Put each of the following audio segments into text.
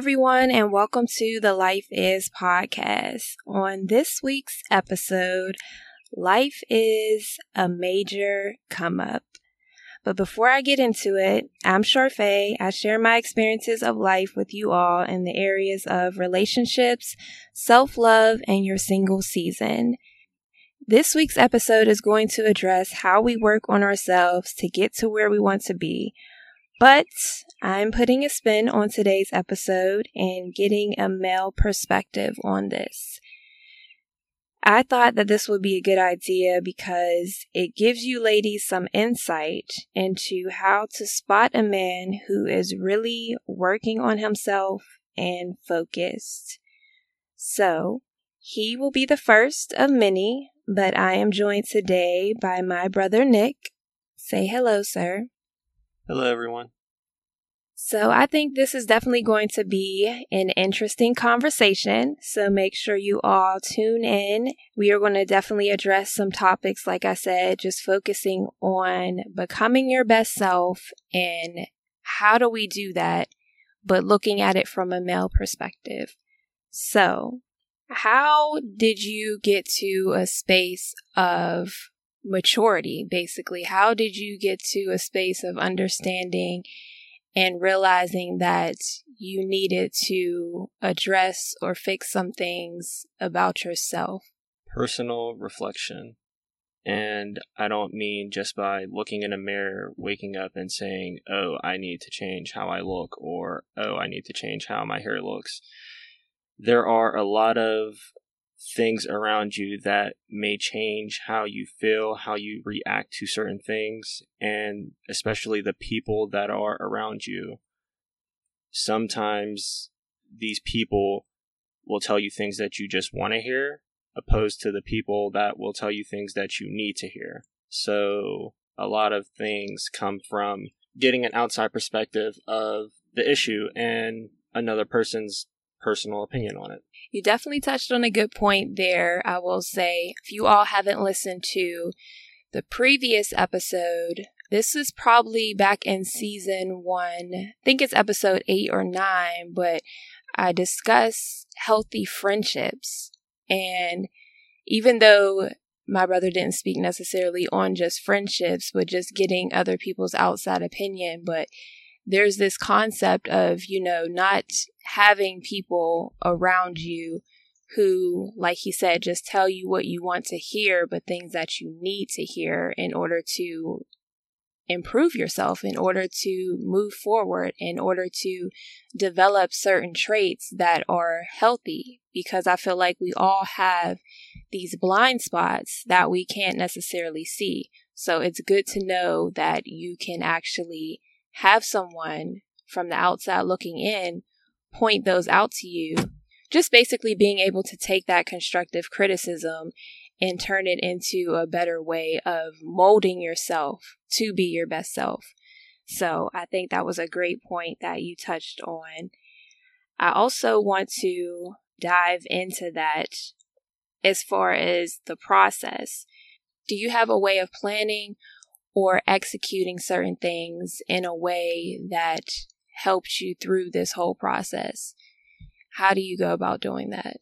everyone, and welcome to the Life Is podcast. On this week's episode, life is a major come up. But before I get into it, I'm Charfaye. I share my experiences of life with you all in the areas of relationships, self love, and your single season. This week's episode is going to address how we work on ourselves to get to where we want to be. But I'm putting a spin on today's episode and getting a male perspective on this. I thought that this would be a good idea because it gives you ladies some insight into how to spot a man who is really working on himself and focused. So, he will be the first of many, but I am joined today by my brother Nick. Say hello, sir. Hello, everyone. So I think this is definitely going to be an interesting conversation. So make sure you all tune in. We are going to definitely address some topics, like I said, just focusing on becoming your best self and how do we do that, but looking at it from a male perspective. So how did you get to a space of maturity, basically? How did you get to a space of understanding and realizing that you needed to address or fix some things about yourself. Personal reflection. And I don't mean just by looking in a mirror, waking up and saying, oh, I need to change how I look, or oh, I need to change how my hair looks. There are a lot of things around you that may change how you feel, how you react to certain things, and especially the people that are around you. Sometimes these people will tell you things that you just want to hear, opposed to the people that will tell you things that you need to hear. So, a lot of things come from getting an outside perspective of the issue and another person's personal opinion on it. You definitely touched on a good point there. I will say, if you all haven't listened to the previous episode, this is probably back in season one. I think it's episode eight or nine, but I discuss healthy friendships. And even though my brother didn't speak necessarily on just friendships, but just getting other people's outside opinion, but there's this concept of, you know, not having people around you who, like he said, just tell you what you want to hear, but things that you need to hear in order to improve yourself, in order to move forward, in order to develop certain traits that are healthy. Because I feel like we all have these blind spots that we can't necessarily see. So it's good to know that you can actually have someone from the outside looking in point those out to you. Just basically being able to take that constructive criticism and turn it into a better way of molding yourself to be your best self. So I think that was a great point that you touched on. I also want to dive into that as far as the process. Do you have a way of planning or executing certain things in a way that helped you through this whole process. How do you go about doing that?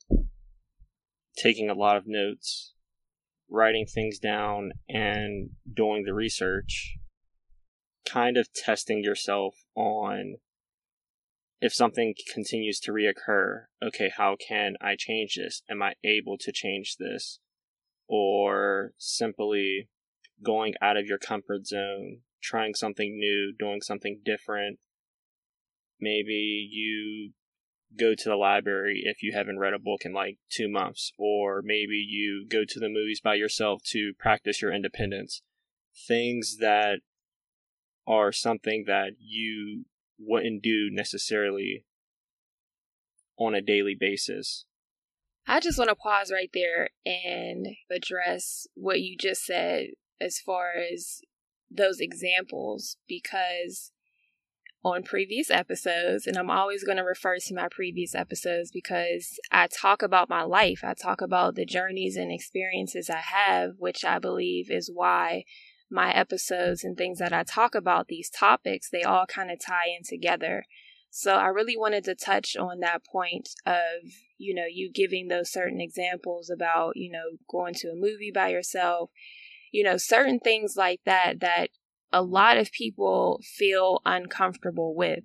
Taking a lot of notes, writing things down, and doing the research. Kind of testing yourself on if something continues to reoccur, okay, how can I change this? Am I able to change this? Or simply going out of your comfort zone, trying something new, doing something different. Maybe you go to the library if you haven't read a book in like two months, or maybe you go to the movies by yourself to practice your independence. Things that are something that you wouldn't do necessarily on a daily basis. I just want to pause right there and address what you just said as far as those examples because on previous episodes, and I'm always going to refer to my previous episodes because I talk about my life. I talk about the journeys and experiences I have, which I believe is why my episodes and things that I talk about, these topics, they all kind of tie in together. So I really wanted to touch on that point of, you know, you giving those certain examples about, you know, going to a movie by yourself, you know, certain things like that that a lot of people feel uncomfortable with.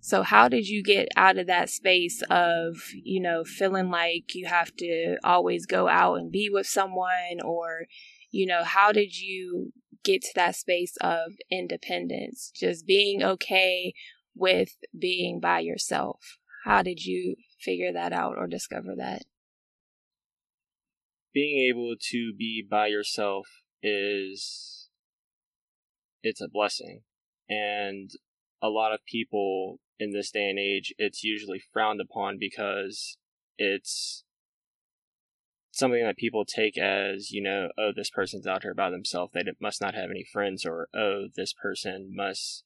So how did you get out of that space of, you know, feeling like you have to always go out and be with someone or, you know, how did you get to that space of independence? Just being okay with being by yourself. How did you figure that out or discover that? Being able to be by yourself is it's a blessing. And a lot of people in this day and age, it's usually frowned upon because it's something that people take as, you know, oh, this person's out here by themselves. They must not have any friends, or oh, this person must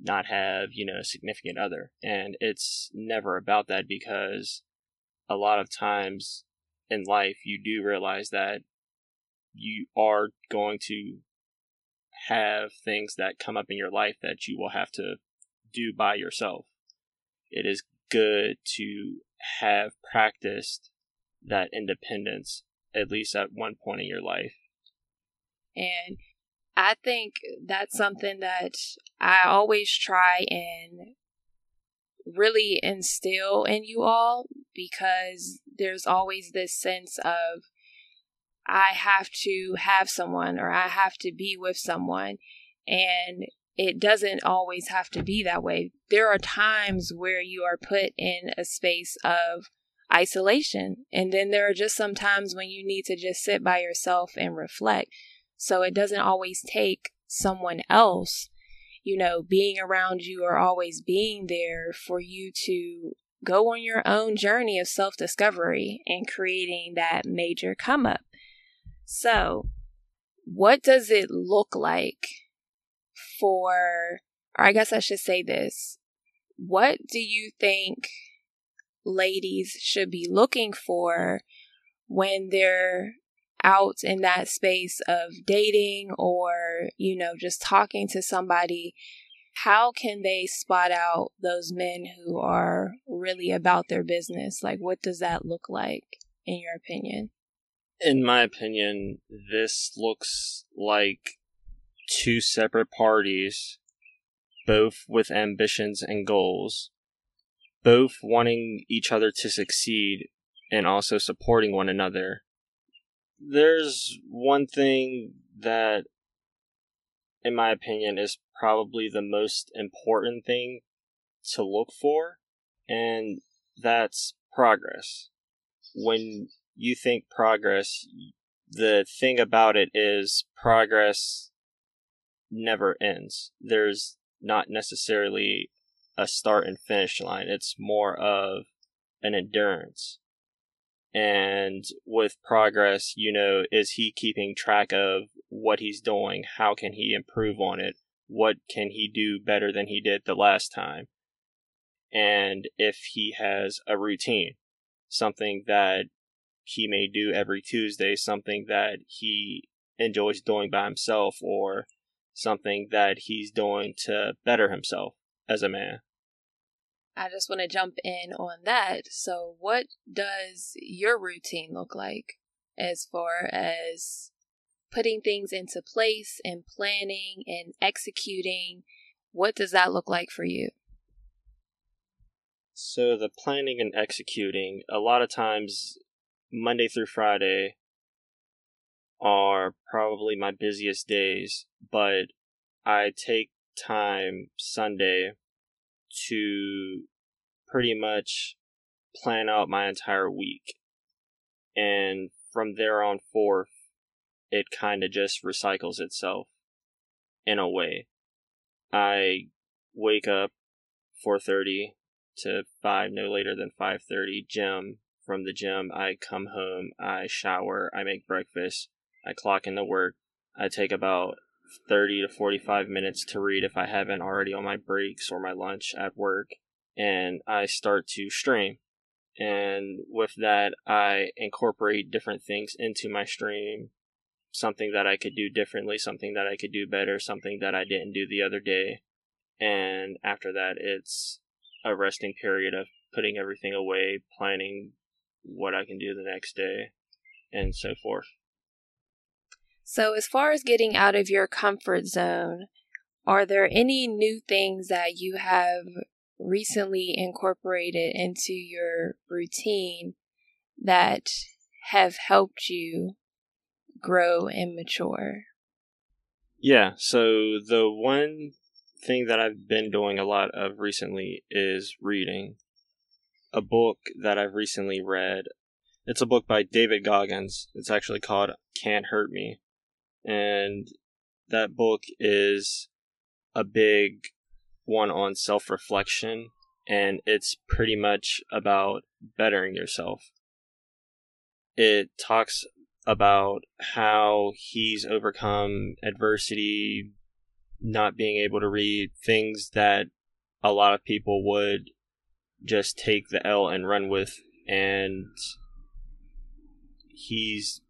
not have, you know, a significant other. And it's never about that because a lot of times in life, you do realize that you are going to have things that come up in your life that you will have to do by yourself. It is good to have practiced that independence at least at one point in your life. And I think that's something that I always try and really instill in you all because there's always this sense of I have to have someone or I have to be with someone. And it doesn't always have to be that way. There are times where you are put in a space of isolation. And then there are just some times when you need to just sit by yourself and reflect. So it doesn't always take someone else, you know, being around you or always being there for you to go on your own journey of self discovery and creating that major come up. So, what does it look like for, or I guess I should say this. What do you think ladies should be looking for when they're out in that space of dating or, you know, just talking to somebody? How can they spot out those men who are really about their business? Like, what does that look like, in your opinion? In my opinion, this looks like two separate parties, both with ambitions and goals, both wanting each other to succeed and also supporting one another. There's one thing that, in my opinion, is probably the most important thing to look for, and that's progress. When you think progress, the thing about it is progress never ends. There's not necessarily a start and finish line. It's more of an endurance. And with progress, you know, is he keeping track of what he's doing? How can he improve on it? What can he do better than he did the last time? And if he has a routine, something that he may do every Tuesday, something that he enjoys doing by himself, or something that he's doing to better himself as a man. I just want to jump in on that. So, what does your routine look like as far as putting things into place and planning and executing? What does that look like for you? So, the planning and executing, a lot of times, Monday through Friday, are probably my busiest days, but I take time Sunday to pretty much plan out my entire week. And from there on forth, it kind of just recycles itself in a way. I wake up 4:30 to 5 no later than 5:30 gym from the gym I come home I shower I make breakfast I clock into work. I take about 30 to 45 minutes to read if I haven't already on my breaks or my lunch at work. And I start to stream. And with that, I incorporate different things into my stream. Something that I could do differently, something that I could do better, something that I didn't do the other day. And after that, it's a resting period of putting everything away, planning what I can do the next day, and so forth. So, as far as getting out of your comfort zone, are there any new things that you have recently incorporated into your routine that have helped you grow and mature? Yeah, so the one thing that I've been doing a lot of recently is reading. A book that I've recently read. It's a book by David Goggins. It's actually called Can't Hurt Me. And that book is a big one on self reflection, and it's pretty much about bettering yourself. It talks about how he's overcome adversity, not being able to read, things that a lot of people would just take the L and run with. And he's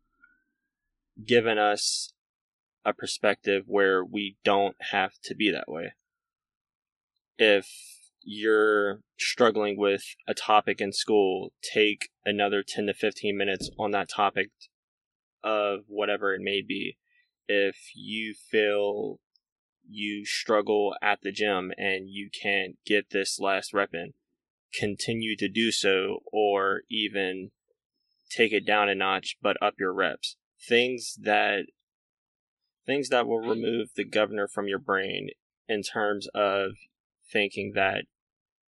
given us a perspective where we don't have to be that way. If you're struggling with a topic in school, take another 10 to 15 minutes on that topic of whatever it may be. If you feel you struggle at the gym and you can't get this last rep in, continue to do so or even take it down a notch but up your reps. Things that things that will remove the governor from your brain in terms of thinking that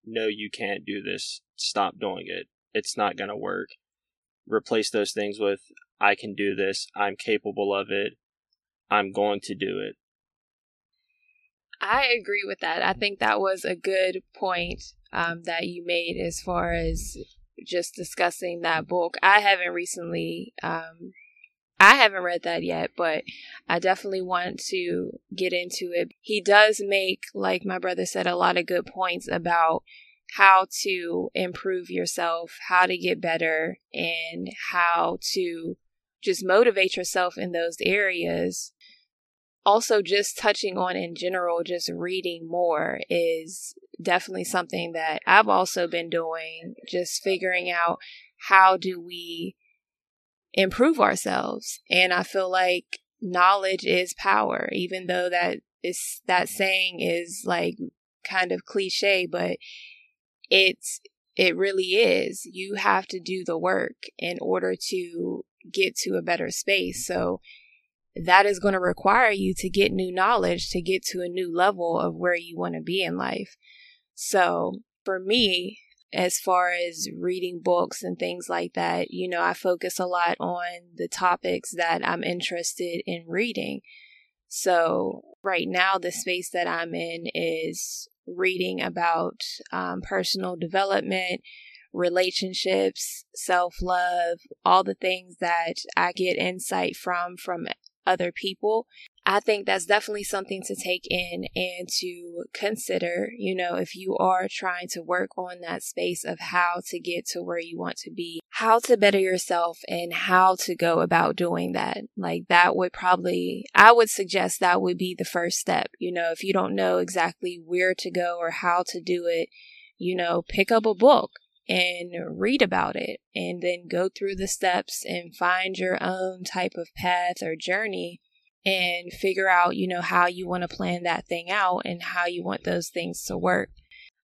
no you can't do this, stop doing it. It's not going to work. Replace those things with I can do this. I'm capable of it. I'm going to do it. I agree with that. I think that was a good point um, that you made as far as just discussing that book. I haven't recently, um, I haven't read that yet, but I definitely want to get into it. He does make, like my brother said, a lot of good points about how to improve yourself, how to get better, and how to just motivate yourself in those areas. Also, just touching on in general, just reading more is definitely something that I've also been doing, just figuring out how do we improve ourselves. And I feel like knowledge is power, even though that is that saying is like kind of cliche, but it's it really is. You have to do the work in order to get to a better space. So that is going to require you to get new knowledge to get to a new level of where you want to be in life. So for me, as far as reading books and things like that, you know, I focus a lot on the topics that I'm interested in reading. So right now, the space that I'm in is reading about um, personal development, relationships, self love, all the things that I get insight from from other people. I think that's definitely something to take in and to consider, you know, if you are trying to work on that space of how to get to where you want to be, how to better yourself and how to go about doing that. Like that would probably, I would suggest that would be the first step. You know, if you don't know exactly where to go or how to do it, you know, pick up a book and read about it and then go through the steps and find your own type of path or journey and figure out, you know, how you want to plan that thing out and how you want those things to work.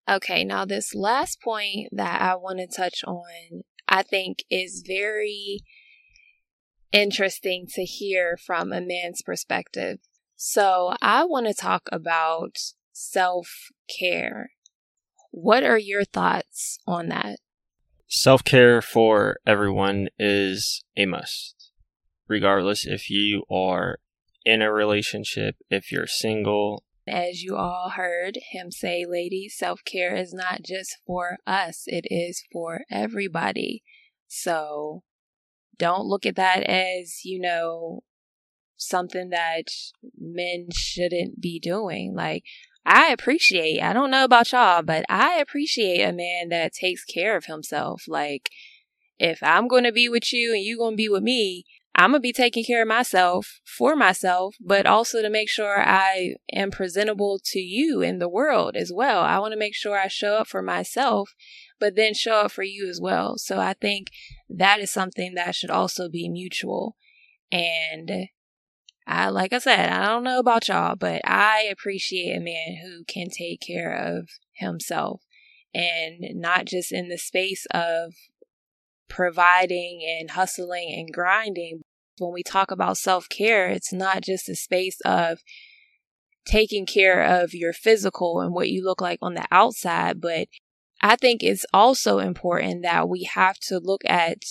Okay, now this last point that I want to touch on, I think is very interesting to hear from a man's perspective. So, I want to talk about self care. What are your thoughts on that? Self care for everyone is a must, regardless if you are in a relationship, if you're single. As you all heard him say, ladies, self care is not just for us, it is for everybody. So don't look at that as, you know, something that men shouldn't be doing. Like, I appreciate, I don't know about y'all, but I appreciate a man that takes care of himself. Like, if I'm going to be with you and you're going to be with me, I'm going to be taking care of myself for myself, but also to make sure I am presentable to you in the world as well. I want to make sure I show up for myself, but then show up for you as well. So I think that is something that should also be mutual. And I, like I said, I don't know about y'all, but I appreciate a man who can take care of himself and not just in the space of providing and hustling and grinding, when we talk about self care, it's not just a space of taking care of your physical and what you look like on the outside, but I think it's also important that we have to look at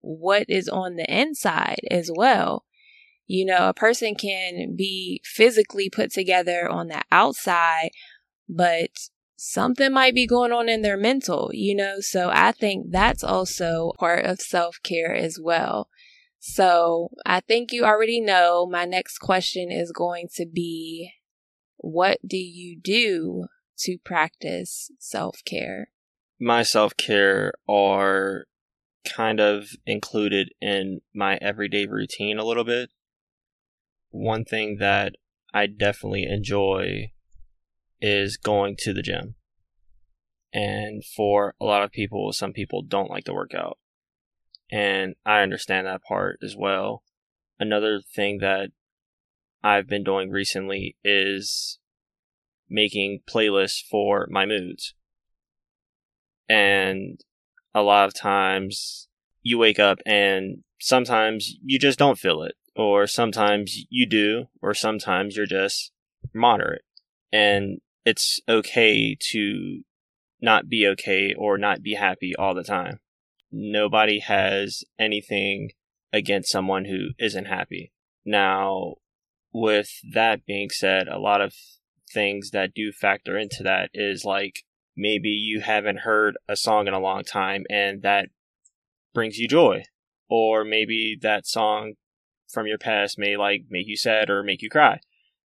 what is on the inside as well. You know, a person can be physically put together on the outside, but something might be going on in their mental, you know? So I think that's also part of self care as well. So I think you already know my next question is going to be what do you do to practice self care? My self care are kind of included in my everyday routine a little bit. One thing that I definitely enjoy is going to the gym. And for a lot of people, some people don't like to work out and I understand that part as well. Another thing that I've been doing recently is making playlists for my moods. And a lot of times you wake up and sometimes you just don't feel it, or sometimes you do, or sometimes you're just moderate. And it's okay to not be okay or not be happy all the time nobody has anything against someone who isn't happy. Now, with that being said, a lot of things that do factor into that is like maybe you haven't heard a song in a long time and that brings you joy. Or maybe that song from your past may like make you sad or make you cry.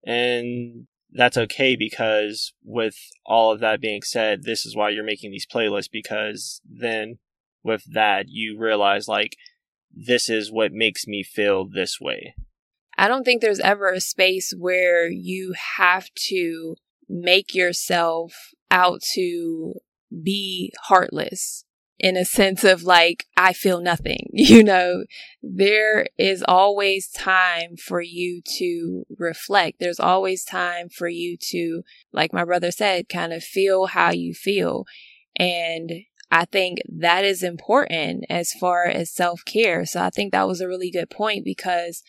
And that's okay because with all of that being said, this is why you're making these playlists because then with that, you realize like this is what makes me feel this way. I don't think there's ever a space where you have to make yourself out to be heartless in a sense of like, I feel nothing. You know, there is always time for you to reflect. There's always time for you to, like my brother said, kind of feel how you feel. And I think that is important as far as self care. So I think that was a really good point because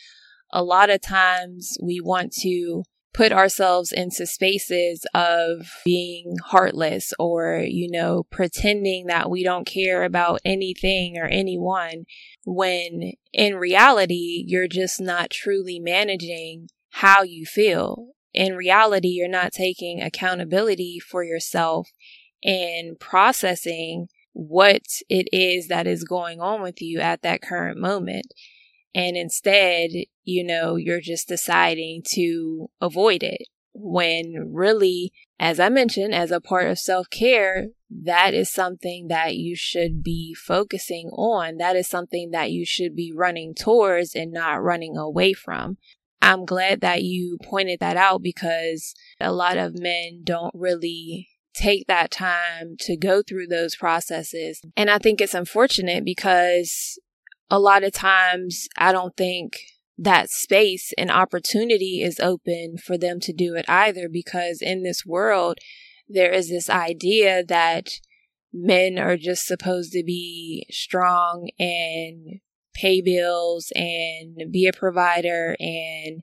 a lot of times we want to put ourselves into spaces of being heartless or, you know, pretending that we don't care about anything or anyone when in reality, you're just not truly managing how you feel. In reality, you're not taking accountability for yourself and processing what it is that is going on with you at that current moment. And instead, you know, you're just deciding to avoid it when really, as I mentioned, as a part of self care, that is something that you should be focusing on. That is something that you should be running towards and not running away from. I'm glad that you pointed that out because a lot of men don't really take that time to go through those processes. And I think it's unfortunate because a lot of times I don't think that space and opportunity is open for them to do it either because in this world, there is this idea that men are just supposed to be strong and pay bills and be a provider and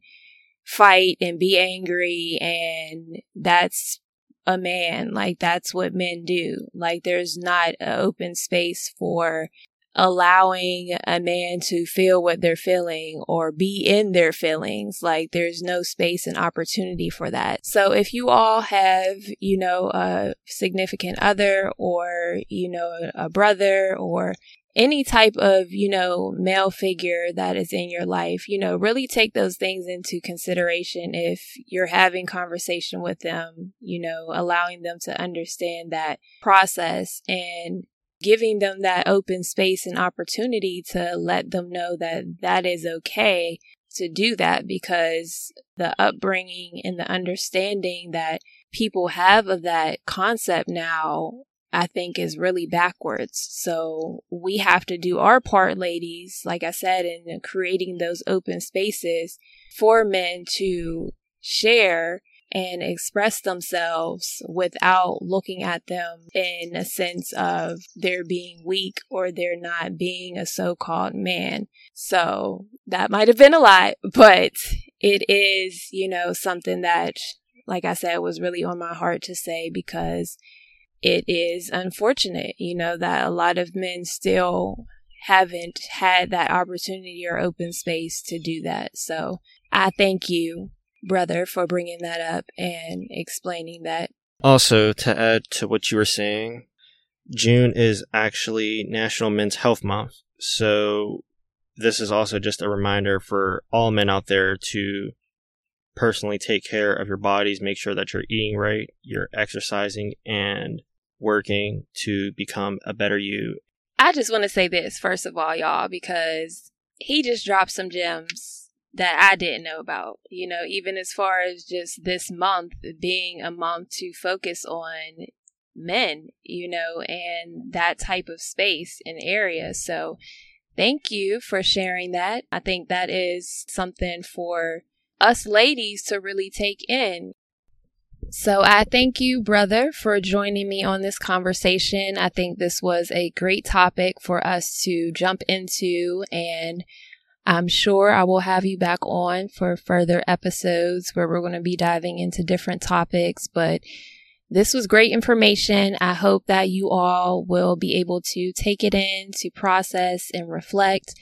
fight and be angry and that's a man. Like that's what men do. Like there's not an open space for allowing a man to feel what they're feeling or be in their feelings. Like there's no space and opportunity for that. So if you all have, you know, a significant other or, you know, a brother or any type of, you know, male figure that is in your life, you know, really take those things into consideration if you're having conversation with them, you know, allowing them to understand that process and giving them that open space and opportunity to let them know that that is okay to do that because the upbringing and the understanding that people have of that concept now I think is really backwards. So we have to do our part, ladies, like I said, in creating those open spaces for men to share and express themselves without looking at them in a sense of they're being weak or they're not being a so-called man. So that might have been a lot, but it is, you know, something that, like I said, was really on my heart to say because it is unfortunate, you know, that a lot of men still haven't had that opportunity or open space to do that. So I thank you, brother, for bringing that up and explaining that. Also, to add to what you were saying, June is actually National Men's Health Month. So this is also just a reminder for all men out there to personally take care of your bodies, make sure that you're eating right, you're exercising, and working to become a better you. I just want to say this, first of all, y'all, because he just dropped some gems that I didn't know about. You know, even as far as just this month being a month to focus on men, you know, and that type of space and area. So thank you for sharing that. I think that is something for us ladies to really take in. So I thank you, brother, for joining me on this conversation. I think this was a great topic for us to jump into, and I'm sure I will have you back on for further episodes where we're going to be diving into different topics. But this was great information. I hope that you all will be able to take it in, to process and reflect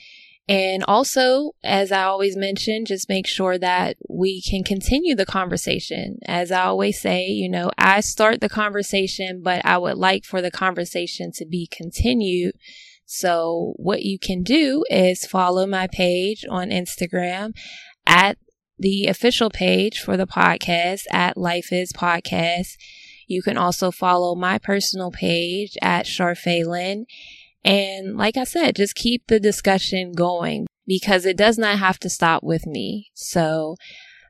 and also, as I always mention, just make sure that we can continue the conversation. As I always say, you know, I start the conversation, but I would like for the conversation to be continued. So what you can do is follow my page on Instagram at the official page for the podcast at Life is Podcast. You can also follow my personal page at Charfayelynn and like I said, just keep the discussion going because it does not have to stop with me. So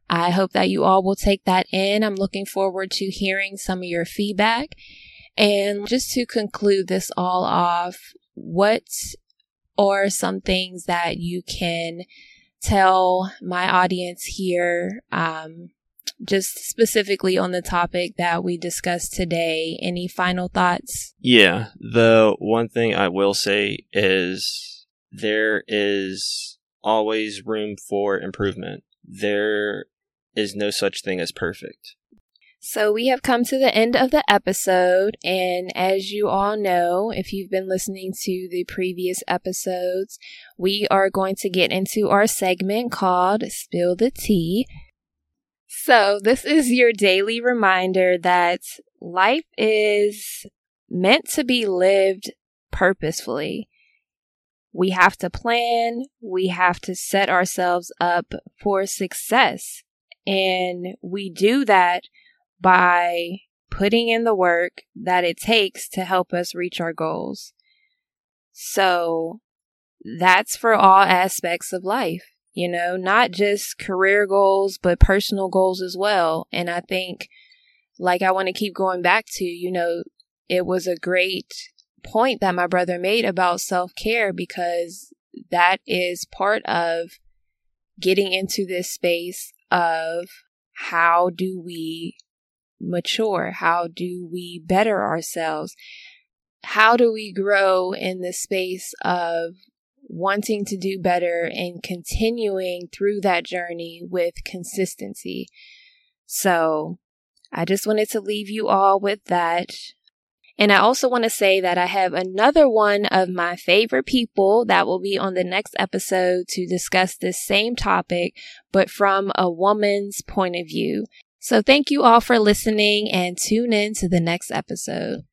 I hope that you all will take that in. I'm looking forward to hearing some of your feedback. And just to conclude this all off, what are some things that you can tell my audience here um, just specifically on the topic that we discussed today. Any final thoughts? Yeah, the one thing I will say is there is always room for improvement. There is no such thing as perfect. So we have come to the end of the episode. And as you all know, if you've been listening to the previous episodes, we are going to get into our segment called Spill the Tea. So, this is your daily reminder that life is meant to be lived purposefully. We have to plan, we have to set ourselves up for success. And we do that by putting in the work that it takes to help us reach our goals. So, that's for all aspects of life you know, not just career goals, but personal goals as well. And I think, like, I want to keep going back to, you know, it was a great point that my brother made about self care because that is part of getting into this space of how do we mature? How do we better ourselves? How do we grow in the space of wanting to do better and continuing through that journey with consistency. So I just wanted to leave you all with that. And I also want to say that I have another one of my favorite people that will be on the next episode to discuss this same topic, but from a woman's point of view. So thank you all for listening and tune in to the next episode.